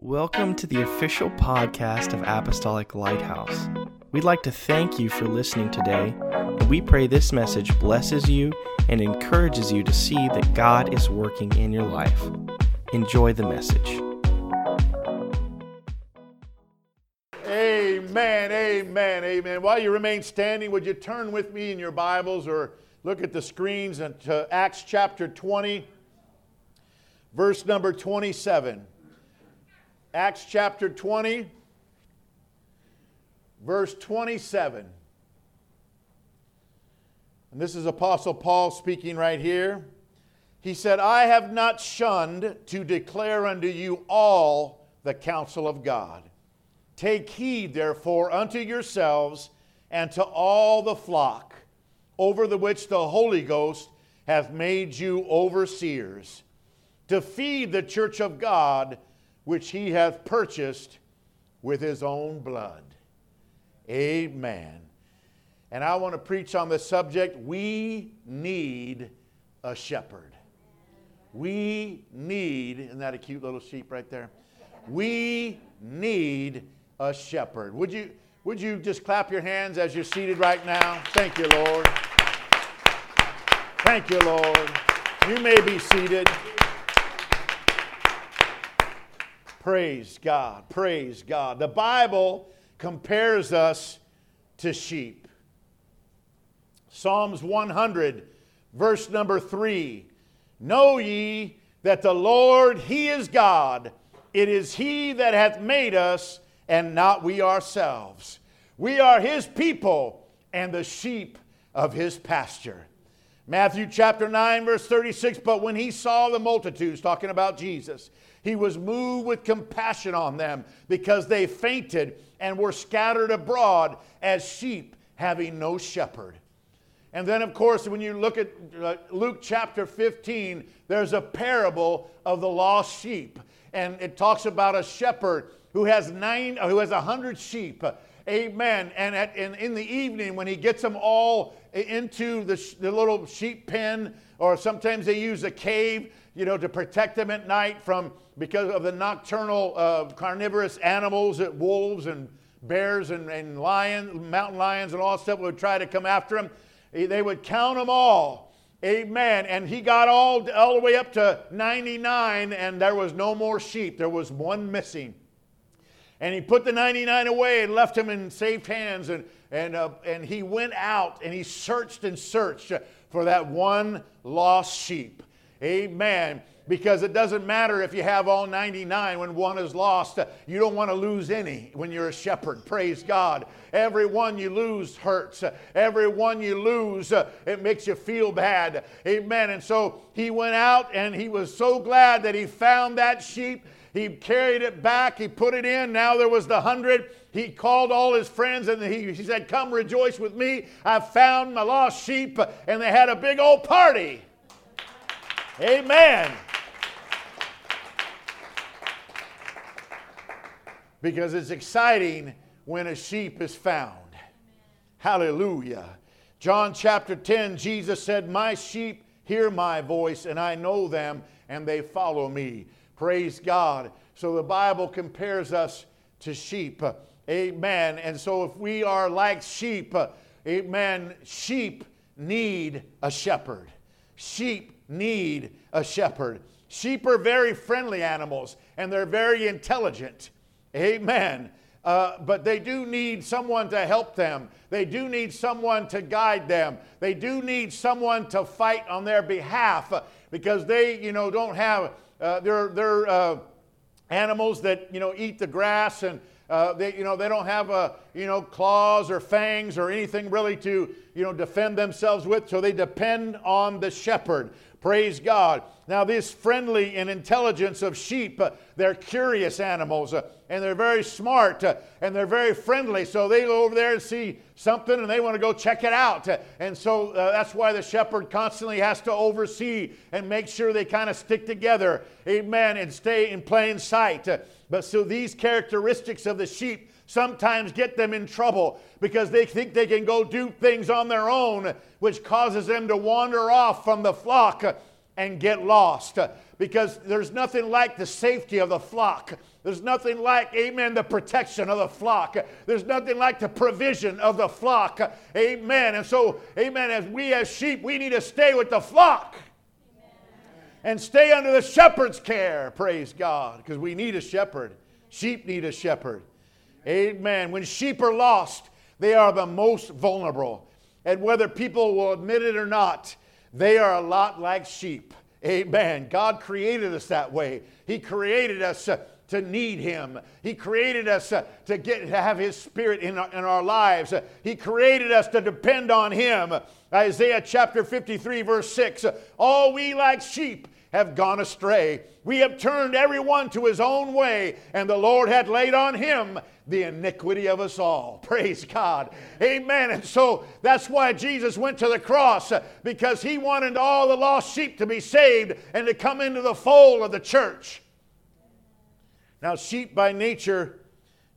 Welcome to the official podcast of Apostolic Lighthouse. We'd like to thank you for listening today, and we pray this message blesses you and encourages you to see that God is working in your life. Enjoy the message. Amen, amen, amen. While you remain standing, would you turn with me in your Bibles or look at the screens to Acts chapter 20, verse number 27. Acts chapter 20, verse 27. And this is Apostle Paul speaking right here. He said, I have not shunned to declare unto you all the counsel of God. Take heed, therefore, unto yourselves and to all the flock over the which the Holy Ghost hath made you overseers, to feed the church of God which he hath purchased with his own blood. Amen. And I want to preach on the subject we need a shepherd. We need, isn't that a cute little sheep right there? We need a shepherd. Would you, would you just clap your hands as you're seated right now? Thank you, Lord. Thank you, Lord. You may be seated. Praise God. Praise God. The Bible compares us to sheep. Psalms 100, verse number 3. Know ye that the Lord, He is God. It is He that hath made us, and not we ourselves. We are His people and the sheep of His pasture. Matthew chapter 9, verse 36. But when He saw the multitudes, talking about Jesus, he was moved with compassion on them because they fainted and were scattered abroad as sheep having no shepherd. And then, of course, when you look at uh, Luke chapter 15, there's a parable of the lost sheep. And it talks about a shepherd who has nine, who has a hundred sheep. Amen. And at, in, in the evening, when he gets them all into the, the little sheep pen, or sometimes they use a cave, you know, to protect them at night from because of the nocturnal uh, carnivorous animals, wolves and bears and, and lions, mountain lions and all stuff would try to come after him. They would count them all. Amen. And he got all, all the way up to 99, and there was no more sheep. There was one missing. And he put the 99 away and left him in safe hands. And, and, uh, and he went out and he searched and searched for that one lost sheep. Amen. Because it doesn't matter if you have all 99 when one is lost. You don't want to lose any when you're a shepherd. Praise God. Every one you lose hurts. Every one you lose, it makes you feel bad. Amen. And so he went out and he was so glad that he found that sheep. He carried it back. He put it in. Now there was the hundred. He called all his friends and he, he said, Come rejoice with me. I found my lost sheep. And they had a big old party. Amen. Because it's exciting when a sheep is found. Hallelujah. John chapter 10, Jesus said, My sheep hear my voice, and I know them, and they follow me. Praise God. So the Bible compares us to sheep. Amen. And so if we are like sheep, amen, sheep need a shepherd. Sheep need a shepherd. Sheep are very friendly animals and they're very intelligent. Amen. Uh, but they do need someone to help them. They do need someone to guide them. They do need someone to fight on their behalf uh, because they, you know, don't have, uh, they're, they're uh, animals that, you know, eat the grass and uh, they, you know, they don't have, a, you know, claws or fangs or anything really to, you know, defend themselves with. So they depend on the shepherd. Praise God. Now, this friendly and intelligence of sheep, uh, they're curious animals uh, and they're very smart uh, and they're very friendly. So they go over there and see something and they want to go check it out. Uh, and so uh, that's why the shepherd constantly has to oversee and make sure they kind of stick together. Amen. And stay in plain sight. But so these characteristics of the sheep sometimes get them in trouble because they think they can go do things on their own, which causes them to wander off from the flock and get lost because there's nothing like the safety of the flock. There's nothing like, amen, the protection of the flock. There's nothing like the provision of the flock. Amen. And so, amen, as we as sheep, we need to stay with the flock and stay under the shepherd's care. Praise God, because we need a shepherd. Sheep need a shepherd. Amen. When sheep are lost, they are the most vulnerable. And whether people will admit it or not, they are a lot like sheep. Amen. God created us that way. He created us uh, to need Him. He created us uh, to get to have His Spirit in our, in our lives. He created us to depend on Him. Isaiah chapter 53, verse 6 All we like sheep have gone astray. We have turned everyone to his own way, and the Lord had laid on him the iniquity of us all. Praise God. Amen. And so that's why Jesus went to the cross, because he wanted all the lost sheep to be saved and to come into the fold of the church. Now, sheep by nature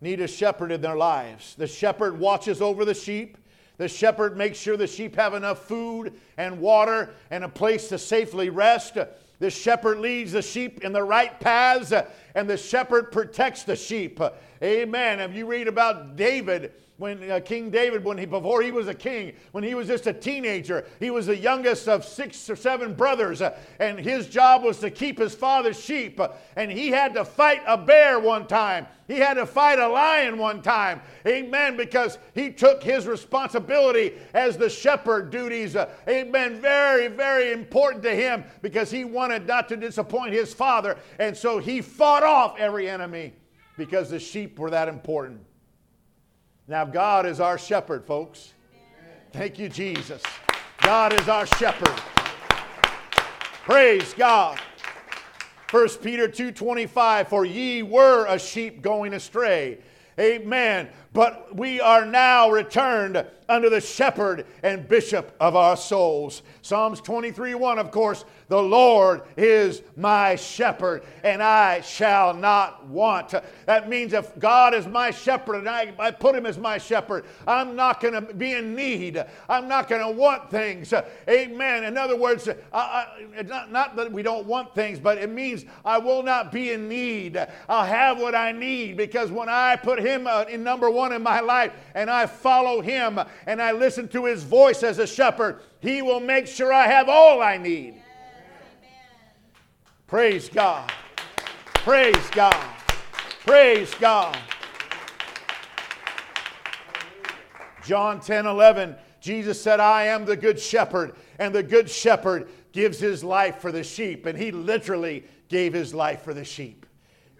need a shepherd in their lives. The shepherd watches over the sheep. The shepherd makes sure the sheep have enough food and water and a place to safely rest. The shepherd leads the sheep in the right paths, and the shepherd protects the sheep. Amen. If you read about David, when uh, King David, when he before he was a king, when he was just a teenager, he was the youngest of six or seven brothers, uh, and his job was to keep his father's sheep. Uh, and he had to fight a bear one time. He had to fight a lion one time. Amen. Because he took his responsibility as the shepherd duties. Uh, amen. Very, very important to him because he wanted not to disappoint his father, and so he fought off every enemy because the sheep were that important. Now, God is our shepherd, folks. Thank you, Jesus. God is our shepherd. Praise God. 1 Peter 2:25 For ye were a sheep going astray. Amen. But we are now returned under the shepherd and bishop of our souls. Psalms 23 1, of course, the Lord is my shepherd, and I shall not want. That means if God is my shepherd and I, I put him as my shepherd, I'm not going to be in need. I'm not going to want things. Amen. In other words, I, I, not, not that we don't want things, but it means I will not be in need. I'll have what I need because when I put him uh, in number one in my life and I follow him and I listen to his voice as a shepherd, he will make sure I have all I need. Praise God. Praise God. Praise God. John 10 11, Jesus said, I am the good shepherd, and the good shepherd gives his life for the sheep. And he literally gave his life for the sheep.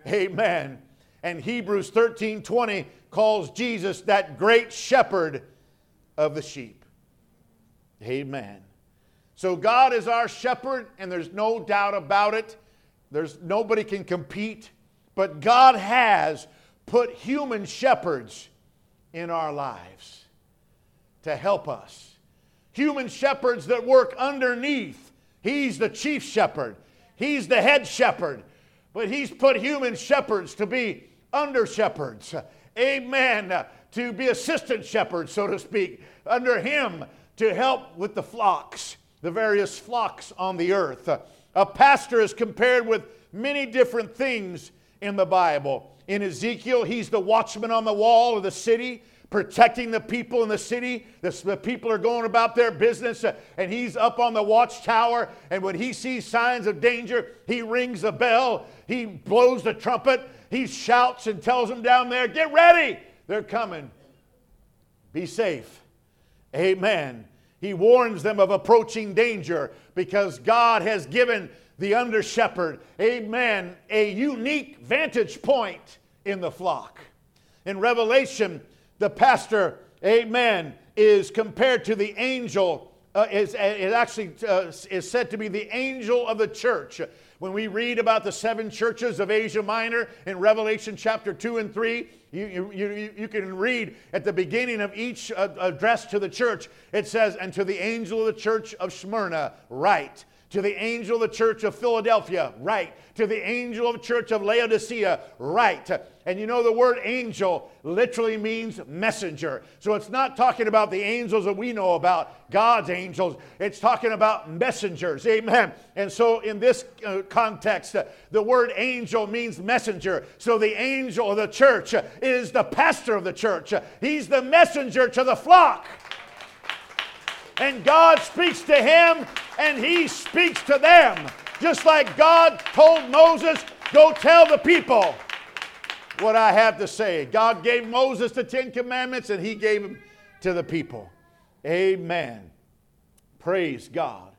Amen. And Hebrews 13 20 calls Jesus that great shepherd of the sheep. Amen. So God is our shepherd, and there's no doubt about it. There's nobody can compete, but God has put human shepherds in our lives to help us. Human shepherds that work underneath. He's the chief shepherd. He's the head shepherd. But he's put human shepherds to be under shepherds. Amen. To be assistant shepherds, so to speak, under him to help with the flocks, the various flocks on the earth. A pastor is compared with many different things in the Bible. In Ezekiel, he's the watchman on the wall of the city, protecting the people in the city. The, the, people are going about their business, uh, and he's up on the watchtower. And when he sees signs of danger, he rings the bell, he blows the trumpet, he shouts and tells them down there, Get ready! They're coming. Be safe. Amen. He warns them of approaching danger because God has given the under shepherd, amen, a unique vantage point in the flock. In Revelation, the pastor, amen, is compared to the angel, uh, is, it actually uh, is said to be the angel of the church. When we read about the seven churches of Asia Minor in Revelation chapter 2 and 3, you, you, you can read at the beginning of each uh, address to the church, it says, And to the angel of the church of Smyrna, write, To the angel of the church of Philadelphia, write. To the angel of the church of Laodicea, write. And you know the word angel literally means messenger. So it's not talking about the angels that we know about, God's angels. It's talking about messengers. Amen. And so in this uh, context, uh, the word angel means messenger. So the angel of the church is the pastor of the church, he's the messenger to the flock and God speaks to him and he speaks to them. Just like God told Moses, Go tell the people what I have to say. God gave Moses the Ten Commandments and he gave them to the people. Amen. Praise God.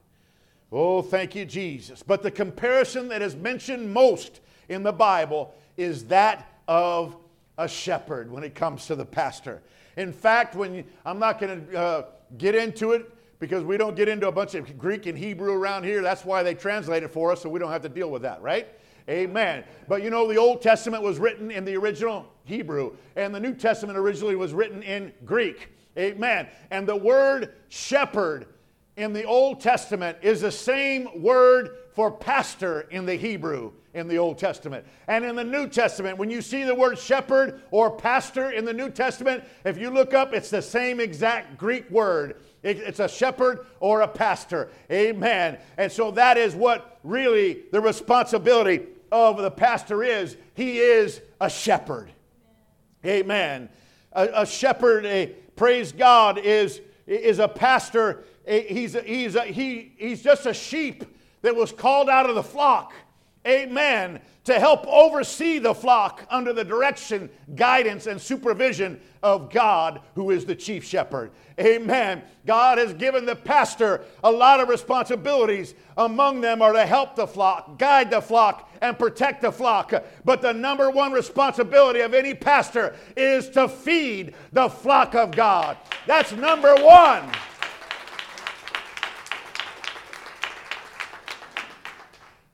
Oh, thank you, Jesus. But the comparison that is mentioned most in the Bible is that of a shepherd when it comes to the pastor. In fact, when you, I'm not going to uh, get into it because we don't get into a bunch of Greek and Hebrew around here. That's why they translate it for us so we don't have to deal with that, right? Amen. But you know, the Old Testament was written in the original Hebrew, and the New Testament originally was written in Greek. Amen. And the word shepherd in the Old Testament is the same word for pastor in the Hebrew in the Old Testament. And in the New Testament, when you see the word shepherd or pastor in the New Testament, if you look up, it's the same exact Greek word. It's a shepherd or a pastor. Amen. And so that is what really the responsibility of the pastor is. He is a shepherd. Amen. A, a shepherd, a, praise God, is, is a pastor. A, he's, a, he's, a, he, he's just a sheep that was called out of the flock. Amen. To help oversee the flock under the direction, guidance, and supervision of God, who is the chief shepherd. Amen. God has given the pastor a lot of responsibilities. Among them are to help the flock, guide the flock, and protect the flock. But the number one responsibility of any pastor is to feed the flock of God. That's number one.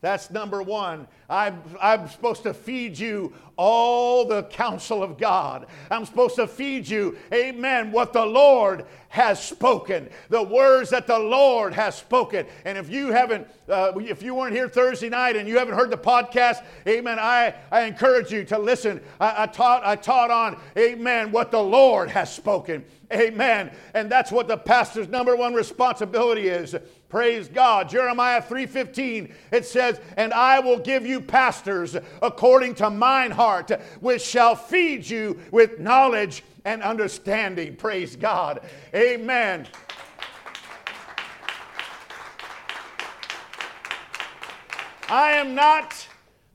That's number one. I'm, I'm supposed to feed you all the counsel of God. I'm supposed to feed you, amen, what the Lord has spoken, the words that the Lord has spoken. And if you haven't, uh, if you weren't here Thursday night and you haven't heard the podcast, amen, I, I encourage you to listen. I, I taught, I taught on, amen, what the Lord has spoken. Amen. And that's what the pastor's number one responsibility is. Praise God. Jeremiah 3:15 it says, "And I will give you pastors according to mine heart, which shall feed you with knowledge and understanding." Praise God. Amen. I am not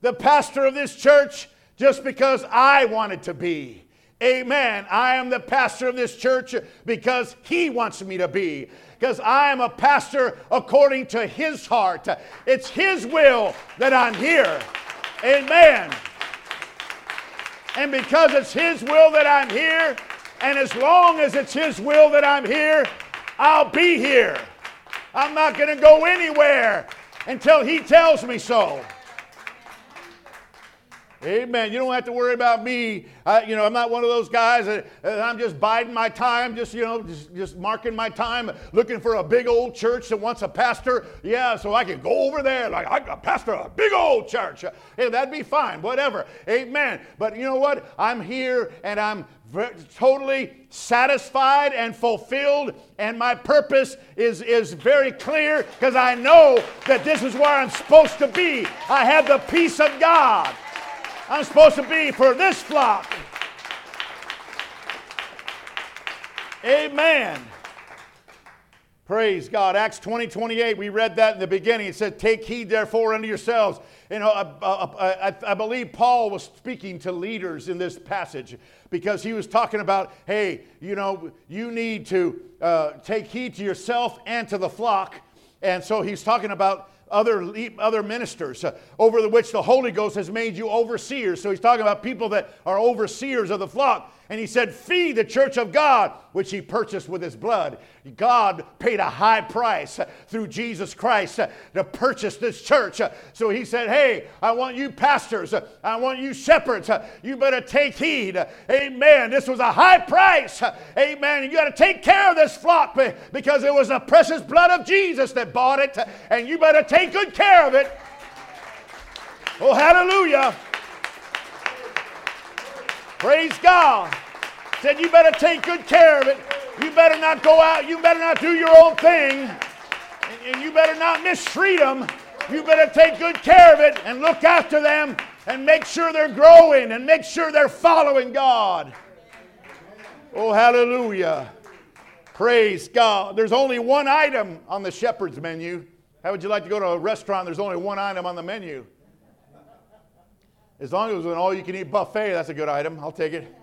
the pastor of this church just because I wanted to be. Amen. I am the pastor of this church because he wants me to be. Because I am a pastor according to his heart. It's his will that I'm here. Amen. And because it's his will that I'm here, and as long as it's his will that I'm here, I'll be here. I'm not going to go anywhere until he tells me so. Amen. You don't have to worry about me. You know, I'm not one of those guys that, that, I'm just biding my time, just, you know, just, just marking my time, looking for a big old church that wants a pastor. Yeah, so I can go over there. Like, I got pastor a big old church. Hey, that'd be fine, whatever. Amen. But you know what? I'm here and I'm totally satisfied and fulfilled, and my purpose is, is very clear because I know that this is where I'm supposed to be. I have the peace of God. I'm supposed to be for this flock. Amen. Praise God. Acts 20, 28, we read that in the beginning. It said, Take heed therefore unto yourselves. You know, I, I, I, I, believe Paul was speaking to leaders in this passage because he was talking about, hey, you know, you need to uh, take heed to yourself and to the flock. And so he's talking about other, other ministers uh, over the which the Holy Ghost has made you overseers. So he's talking about people that are overseers of the flock. And he said, Feed the church of God, which he purchased with his blood. God paid a high price through Jesus Christ to purchase this church. So he said, Hey, I want you pastors, I want you shepherds, you better take heed. Amen. This was a high price. Amen. You got to take care of this flock because it was the precious blood of Jesus that bought it, and you better take good care of it. Oh, hallelujah. Praise God. Said you better take good care of it. You better not go out. You better not do your own thing. And, you better not mistreat them. You better take good care of it and look after them and make sure they're growing and make sure they're following God. Oh, hallelujah. Praise God. There's only one item on the shepherd's menu. How would you like to go to a restaurant? There's only one item on the menu. As long as it was an all you can eat buffet, that's a good item. I'll take it.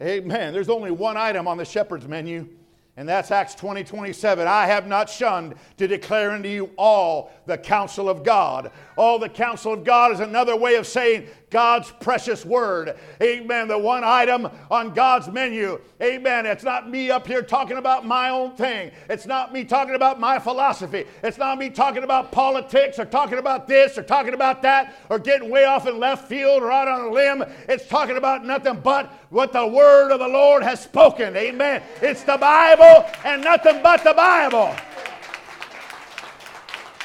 Amen. There's only one item on the shepherd's menu, and that's Acts 20 27. I have not shunned to declare unto you all the counsel of God. All the counsel of God is another way of saying God's precious word. Amen. The one item on God's menu. Amen. It's not me up here talking about my own thing. It's not me talking about my philosophy. It's not me talking about politics or talking about this or talking about that or getting way off in left field or out on a limb. It's talking about nothing but what the word of the Lord has spoken. Amen. It's the Bible and nothing but the Bible.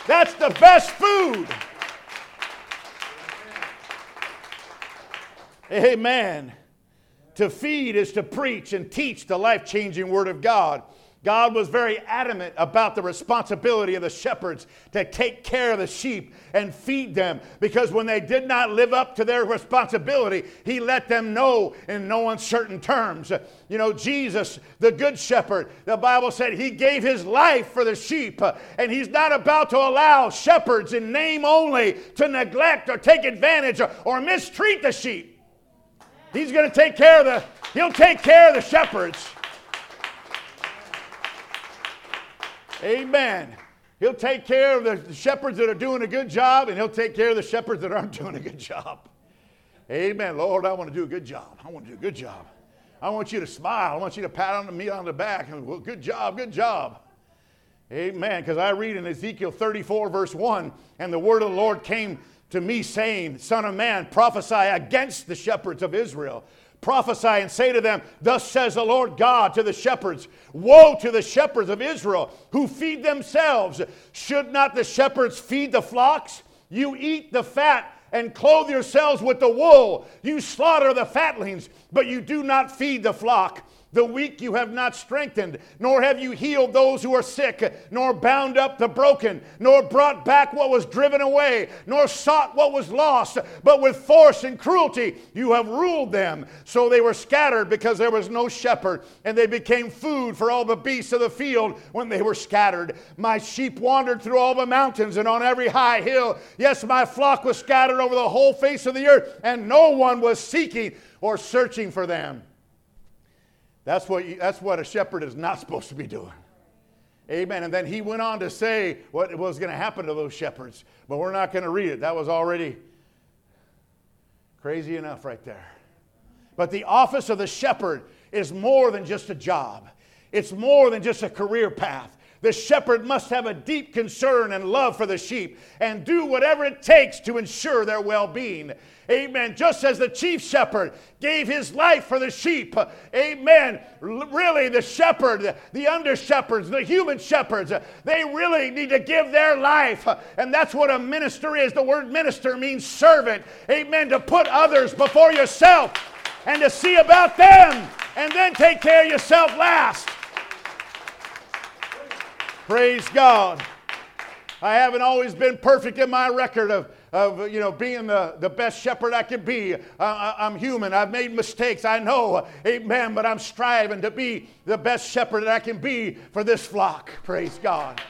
That's the best food. Amen. To feed is to preach and teach the life changing Word of God. God was very adamant about the responsibility of the shepherds to take care of the sheep and feed them because when they did not live up to their responsibility, He let them know in no uncertain terms. You know, Jesus, the Good Shepherd, the Bible said He gave His life for the sheep, and He's not about to allow shepherds in name only to neglect or take advantage or mistreat the sheep. He's going to take care of the, He'll take care of the shepherds. Amen. He'll take care of the shepherds that are doing a good job, and he'll take care of the shepherds that aren't doing a good job. Amen. Lord, I want to do a good job. I want to do a good job. I want you to smile. I want you to pat on me on the back. And, well, good job, good job. Amen. Because I read in Ezekiel 34, verse 1, and the word of the Lord came to me, saying, Son of man, prophesy against the shepherds of Israel prophesy and say to them, Thus says the Lord God to the shepherds Woe to the shepherds of Israel who feed themselves. Should not the shepherds feed the flocks? You eat the fat and clothe yourselves with the wool. You slaughter the fatlings, but you do not feed the flock. The weak you have not strengthened, nor have you healed those who are sick, nor bound up the broken, nor brought back what was driven away, nor sought what was lost, but with force and cruelty you have ruled them. So they were scattered because there was no shepherd, and they became food for all the beasts of the field when they were scattered. My sheep wandered through all the mountains and on every high hill. Yes, my flock was scattered over the whole face of the earth, and no one was seeking or searching for them. That's what, you, that's what a shepherd is not supposed to be doing. Amen. And then he went on to say what was going to happen to those shepherds, but we're not going to read it. That was already crazy enough right there. But the office of the shepherd is more than just a job, it's more than just a career path. The shepherd must have a deep concern and love for the sheep and do whatever it takes to ensure their well being. Amen. Just as the chief shepherd gave his life for the sheep. Amen. Really, the shepherd, the under shepherds, the human shepherds, they really need to give their life. And that's what a minister is. The word minister means servant. Amen. To put others before yourself and to see about them and then take care of yourself last. Praise God. I haven't always been perfect in my record of of you know being the, the best shepherd I can be. Uh, I'm human. I've made mistakes. I know. Amen. But I'm striving to be the best shepherd that I can be for this flock. Praise God.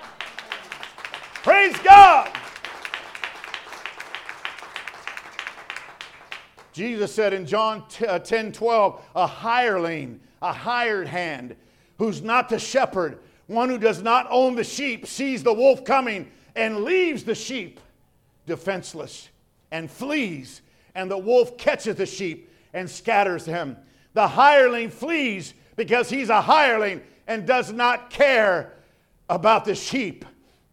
Praise God. Jesus said in John uh, 10 12, a hireling, a hired hand, who's not the shepherd, one who does not own the sheep, sees the wolf coming and leaves the sheep defenseless and flees, and the wolf catches the sheep and scatters them. The hireling flees because he's a hireling and does not care about the sheep.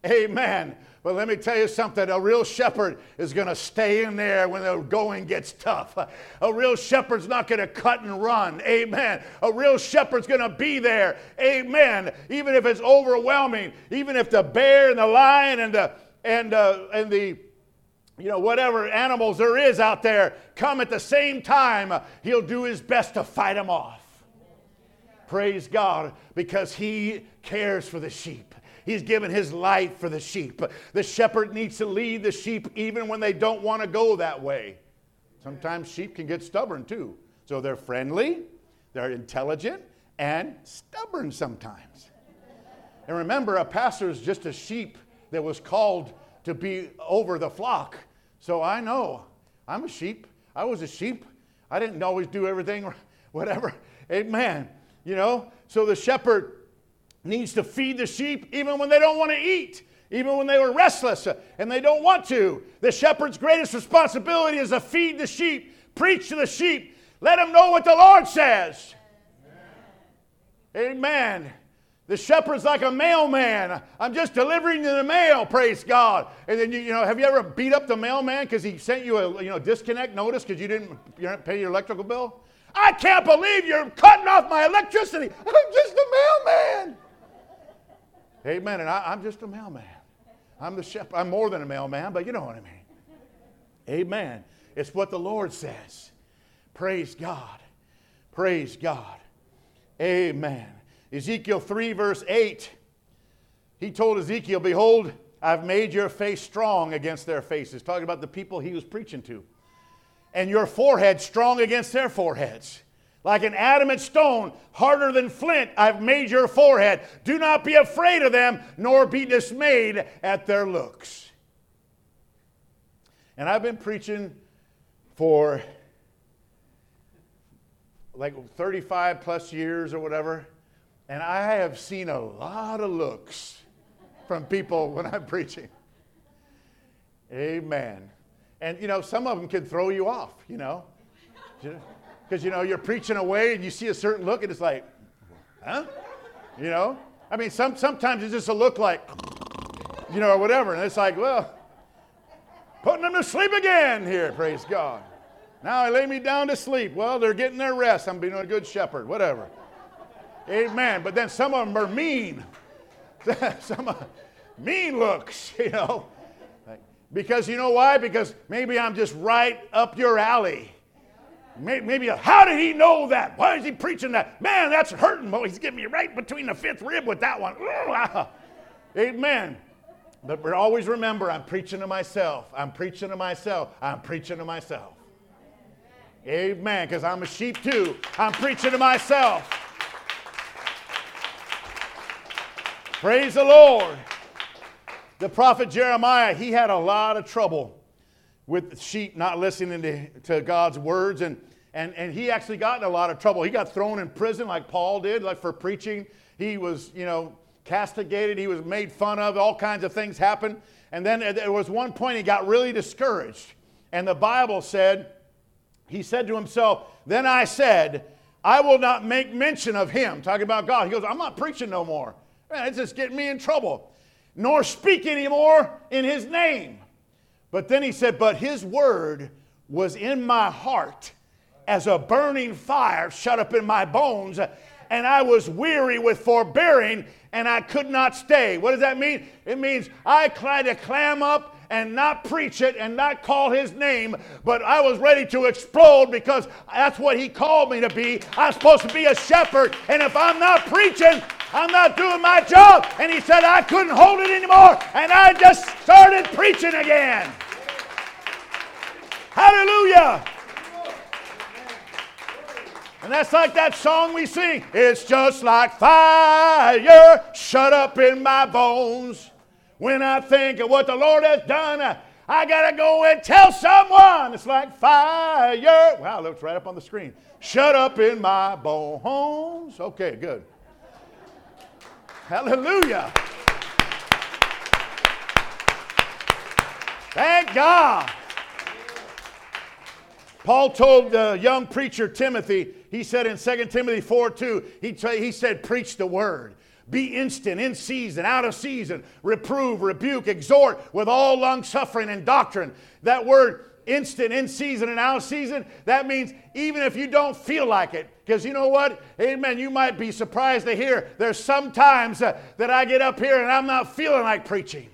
Amen. But let me tell you something a real shepherd is going to stay in there when the going gets tough. A real shepherd's not going to cut and run. Amen. A real shepherd's going to be there. Amen. Even if it's overwhelming, even if the bear and the lion and the and uh, and the you know whatever animals there is out there come at the same time, he'll do his best to fight them off. Praise God because he cares for the sheep. He's given his life for the sheep. The shepherd needs to lead the sheep even when they don't want to go that way. Sometimes sheep can get stubborn too. So they're friendly, they're intelligent, and stubborn sometimes. And remember, a pastor is just a sheep that was called to be over the flock. So I know I'm a sheep. I was a sheep. I didn't always do everything, whatever. Amen. You know, so the shepherd needs to feed the sheep even when they don't want to eat, even when they were restless and they don't want to. The shepherd's greatest responsibility is to feed the sheep, preach to the sheep, let them know what the Lord says. Amen. Amen. The shepherd's like a mailman. I'm just delivering the mail, praise God. And then you, you know, have you ever beat up the mailman because he sent you a you know disconnect notice because you didn't you didn't pay your electrical bill? I can't believe you're cutting off my electricity. I'm just a mailman. Amen. And I, am just a mailman. I'm the shepherd. I'm more than a mailman, but you know what I mean. Amen. It's what the Lord says. Praise God. Praise God. Amen. Ezekiel 3, verse 8. He told Ezekiel, Behold, I've made your face strong against their faces. Talking about the people he was preaching to. And your forehead strong against their foreheads. Like an adamant stone, harder than flint, I've made your forehead. Do not be afraid of them, nor be dismayed at their looks. And I've been preaching for like 35 plus years or whatever, and I have seen a lot of looks from people when I'm preaching. Amen. And you know, some of them can throw you off, you know. Because, you know, you're preaching away and you see a certain look and it's like, huh? You know? I mean, some, sometimes it's just a look like, you know, or whatever. And it's like, well, putting them to sleep again here, praise God. Now I lay me down to sleep. Well, they're getting their rest. I'm being a good shepherd, whatever. Amen. But then some of them are mean. some mean looks, you know. Because you know why? Because maybe I'm just right up your alley. Maybe, how did he know that? Why is he preaching that? Man, that's hurting. Well, he's getting me right between the fifth rib with that one. Ah. Amen. But always remember, I'm preaching to myself. I'm preaching to myself. I'm preaching to myself. Amen. Because I'm a sheep too. I'm preaching to myself. Praise the Lord. The prophet Jeremiah, he had a lot of trouble with sheep not listening to, to God's words. And, and, and he actually got in a lot of trouble. He got thrown in prison like Paul did, like for preaching. He was, you know, castigated. He was made fun of. All kinds of things happened. And then there was one point he got really discouraged. And the Bible said, he said to himself, Then I said, I will not make mention of him. Talking about God. He goes, I'm not preaching no more. Man, it's just getting me in trouble. Nor speak anymore in his name. But then he said, But his word was in my heart as a burning fire shut up in my bones, and I was weary with forbearing, and I could not stay. What does that mean? It means I tried to clam up and not preach it and not call his name, but I was ready to explode because that's what he called me to be. I'm supposed to be a shepherd, and if I'm not preaching, I'm not doing my job. And he said I couldn't hold it anymore, and I just started preaching again. Hallelujah. And that's like that song we sing. It's just like fire shut up in my bones. When I think of what the Lord has done, I got to go and tell someone. It's like fire. Wow, looks right up on the screen. Shut up in my bones. Okay, good. Hallelujah. Thank God. Paul told the young preacher Timothy, he said in 2 Timothy 4 2, he, he said, Preach the word. Be instant, in season, out of season, reprove, rebuke, exhort with all long suffering and doctrine. That word, instant, in season, and out of season, that means even if you don't feel like it. Because you know what? Amen. You might be surprised to hear there's some times uh, that I get up here and I'm not feeling like preaching.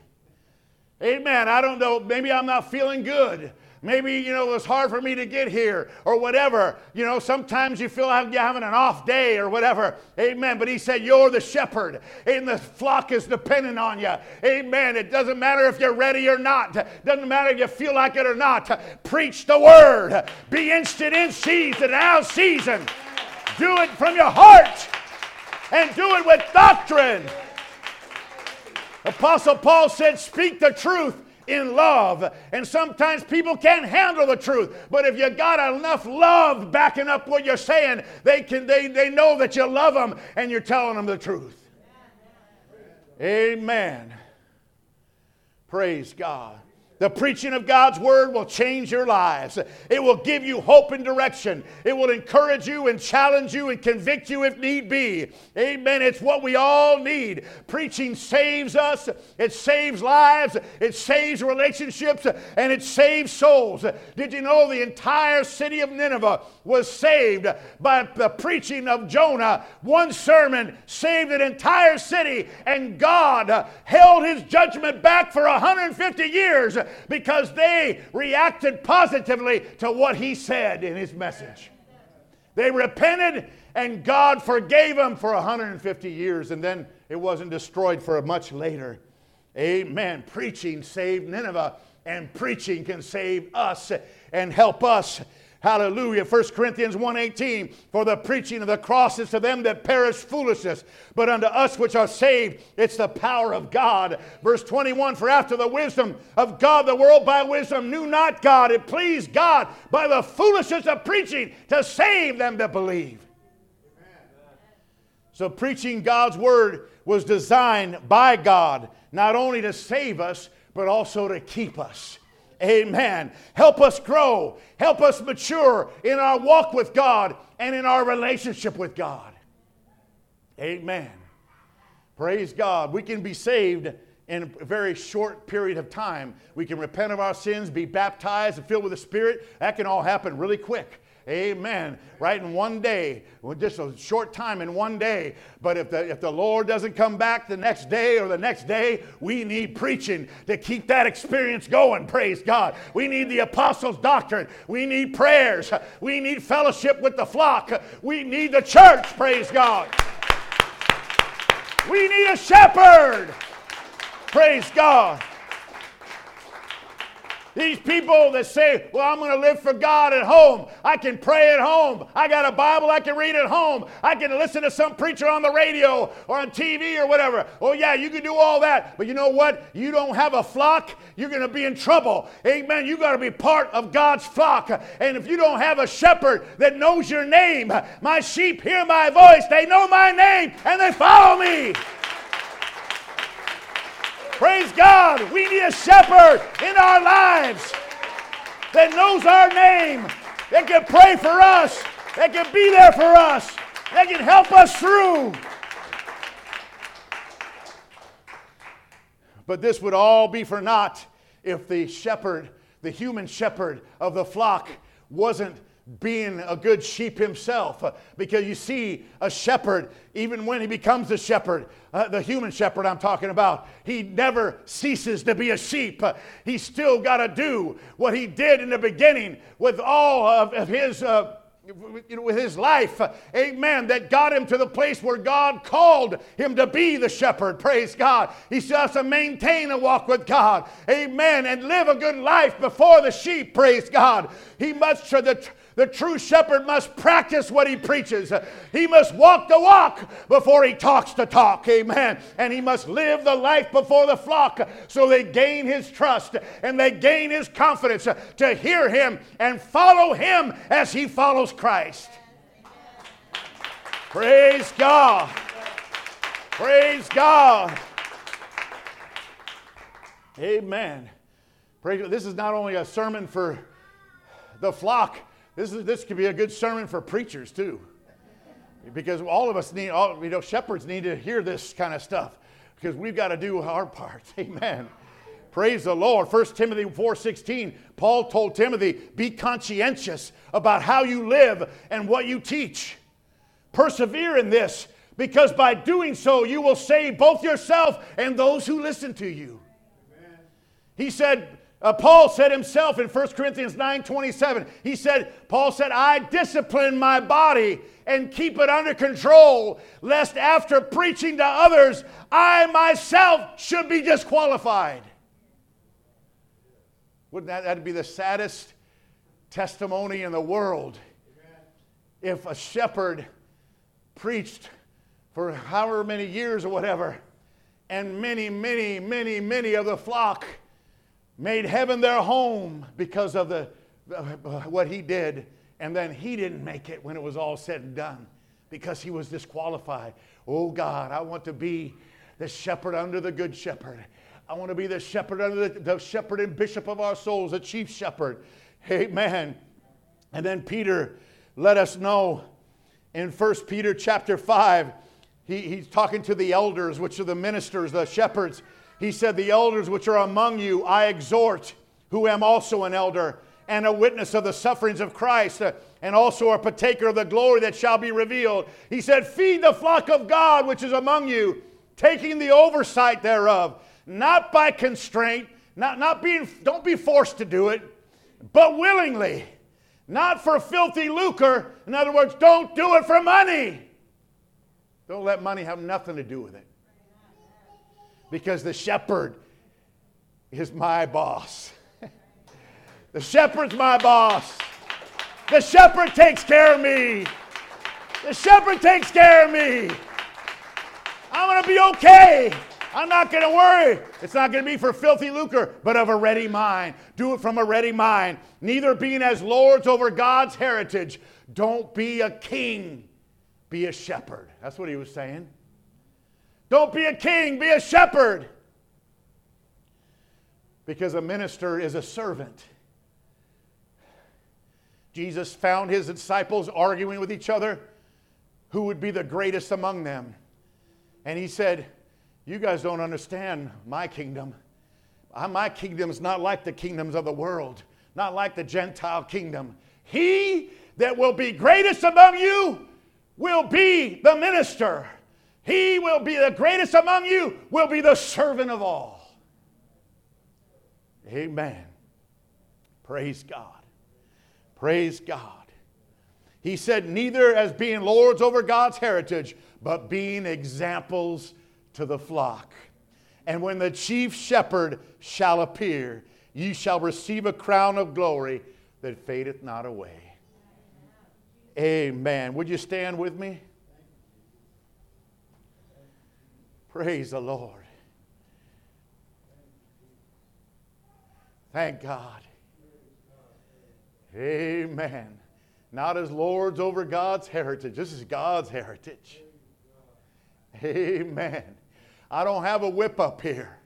Amen. I don't know. Maybe I'm not feeling good. Maybe, you know, it was hard for me to get here or whatever. You know, sometimes you feel like you're having an off day or whatever. Amen. But he said, You're the shepherd, and the flock is dependent on you. Amen. It doesn't matter if you're ready or not, doesn't matter if you feel like it or not. Preach the word. Be instant in season, out of season. Do it from your heart and do it with doctrine. Apostle Paul said, Speak the truth in love. And sometimes people can't handle the truth. But if you got enough love backing up what you're saying, they can they, they know that you love them and you're telling them the truth. Amen. Praise God. The preaching of God's word will change your lives. It will give you hope and direction. It will encourage you and challenge you and convict you if need be. Amen. It's what we all need. Preaching saves us, it saves lives, it saves relationships, and it saves souls. Did you know the entire city of Nineveh was saved by the preaching of Jonah? One sermon saved an entire city, and God held his judgment back for 150 years because they reacted positively to what he said in his message. They repented and God forgave them for 150 years and then it wasn't destroyed for much later. Amen. Preaching saved Nineveh and preaching can save us and help us Hallelujah. 1 Corinthians 1:18 For the preaching of the cross is to them that perish foolishness, but unto us which are saved it's the power of God. Verse 21 For after the wisdom of God the world by wisdom knew not God. It pleased God by the foolishness of preaching to save them that believe. So preaching God's word was designed by God not only to save us but also to keep us. Amen. Help us grow. Help us mature in our walk with God and in our relationship with God. Amen. Praise God. We can be saved in a very short period of time. We can repent of our sins, be baptized, and filled with the Spirit. That can all happen really quick. Amen. Right in one day, just a short time in one day. But if the, if the Lord doesn't come back the next day or the next day, we need preaching to keep that experience going. Praise God. We need the apostles' doctrine. We need prayers. We need fellowship with the flock. We need the church. Praise God. We need a shepherd. Praise God. These people that say, Well, I'm going to live for God at home. I can pray at home. I got a Bible I can read at home. I can listen to some preacher on the radio or on TV or whatever. Oh, yeah, you can do all that. But you know what? You don't have a flock, you're going to be in trouble. Amen. You got to be part of God's flock. And if you don't have a shepherd that knows your name, my sheep hear my voice, they know my name, and they follow me. Praise God. We need a shepherd in our lives that knows our name, that can pray for us, that can be there for us, that can help us through. But this would all be for naught if the shepherd, the human shepherd of the flock, wasn't being a good sheep himself. Because you see, a shepherd, even when he becomes a shepherd, uh, the human shepherd I'm talking about, he never ceases to be a sheep. Uh, he's still got to do what he did in the beginning with all of, of his. Uh, with his life, amen, that got him to the place where God called him to be the shepherd. Praise God. He still has to maintain a walk with God, amen, and live a good life before the sheep. Praise God. He must, the, the true shepherd must practice what he preaches. He must walk the walk before he talks the talk. Amen. And he must live the life before the flock so they gain his trust and they gain his confidence to hear him and follow him as he follows Christ. Praise God. Praise God. Amen. This is not only a sermon for the flock, This, is, this could be a good sermon for preachers, too. Because all of us need, all, you know, shepherds need to hear this kind of stuff because we've got to do our part. Amen. Praise the Lord. 1 Timothy 4:16, Paul told Timothy, "Be conscientious about how you live and what you teach. Persevere in this, because by doing so you will save both yourself and those who listen to you." He said, uh, Paul said himself in 1 Corinthians 9 27, he said, Paul said, I discipline my body and keep it under control, lest after preaching to others, I myself should be disqualified. Wouldn't that that'd be the saddest testimony in the world if a shepherd preached for however many years or whatever, and many, many, many, many of the flock made heaven their home because of the, uh, what he did, and then he didn't make it when it was all said and done because he was disqualified. Oh God, I want to be the shepherd under the good shepherd. I want to be the shepherd under the, the shepherd and bishop of our souls, the chief shepherd. Amen. And then Peter let us know in 1 Peter chapter 5, he, he's talking to the elders, which are the ministers, the shepherds. He said, The elders which are among you, I exhort, who am also an elder and a witness of the sufferings of Christ, uh, and also a partaker of the glory that shall be revealed. He said, Feed the flock of God which is among you, taking the oversight thereof not by constraint, not, not being, don't be forced to do it, but willingly, not for filthy lucre. In other words, don't do it for money. Don't let money have nothing to do with it. Because the shepherd is my boss. the shepherd's my boss. The shepherd takes care of me. The shepherd takes care of me. I'm going to be okay. I'm not going to worry. It's not going to be for filthy lucre, but of a ready mind. Do it from a ready mind. Neither being as lords over God's heritage. Don't be a king, be a shepherd. That's what he was saying. Don't be a king, be a shepherd. Because a minister is a servant. Jesus found his disciples arguing with each other who would be the greatest among them. And he said, you guys don't understand my kingdom. Uh, my kingdom is not like the kingdoms of the world, not like the Gentile kingdom. He that will be greatest among you will be the minister. He will be the greatest among you, will be the servant of all. Amen. Praise God. Praise God. He said, neither as being lords over God's heritage, but being examples to the flock. And when the chief shepherd shall appear, ye shall receive a crown of glory that fadeth not away. Amen. Would you stand with me? Praise the Lord. Thank God. Amen. Not as lords over God's heritage. This is God's heritage. Amen. I don't have a whip up here.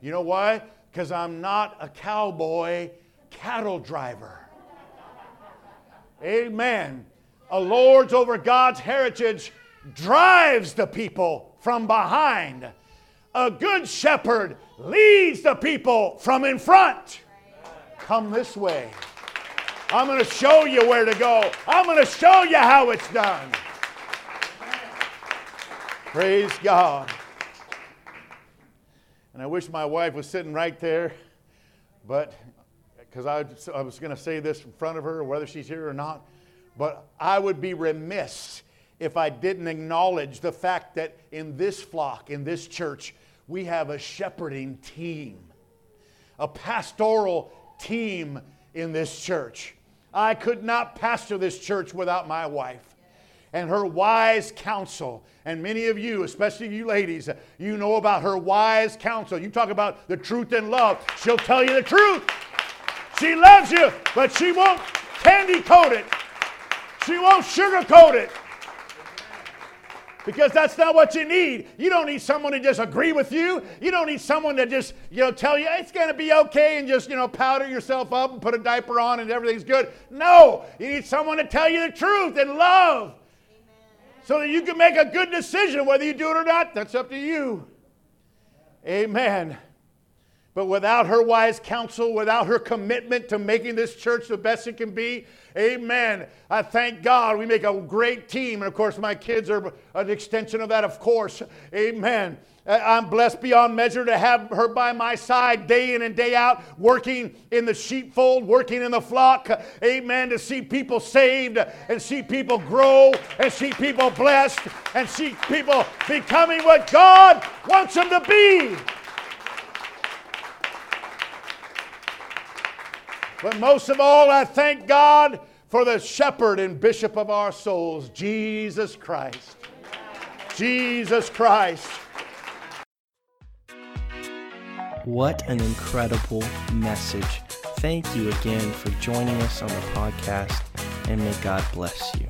You know why? Because I'm not a cowboy cattle driver. Amen. A Lord's over God's heritage drives the people from behind. A good shepherd leads the people from in front. Come this way. I'm going to show you where to go. I'm going to show you how it's done. Praise God. And I wish my wife was sitting right there, but because I, I was going to say this in front of her, whether she's here or not, but I would be remiss if I didn't acknowledge the fact that in this flock, in this church, we have a shepherding team, a pastoral team in this church. I could not pastor this church without my wife and her wise counsel. And many of you, especially you ladies, you know about her wise counsel. You talk about the truth and love. She'll tell you the truth. She loves you, but she won't candy coat it. She won't sugarcoat it. Because that's not what you need. You don't need someone to just agree with you. You don't need someone to just, you know, tell you it's going to be okay and just, you know, powder yourself up and put a diaper on and everything's good. No, you need someone to tell you the truth and love so that you can make a good decision whether you do it or not. That's up to you. Amen. But without her wise counsel, without her commitment to making this church the best it can be, amen. I thank God we make a great team. And of course, my kids are an extension of that, of course. Amen. I'm blessed beyond measure to have her by my side day in and day out, working in the sheepfold, working in the flock. Amen. To see people saved and see people grow and see people blessed and see people becoming what God wants them to be. But most of all, I thank God for the shepherd and bishop of our souls, Jesus Christ. Jesus Christ. What an incredible message. Thank you again for joining us on the podcast, and may God bless you.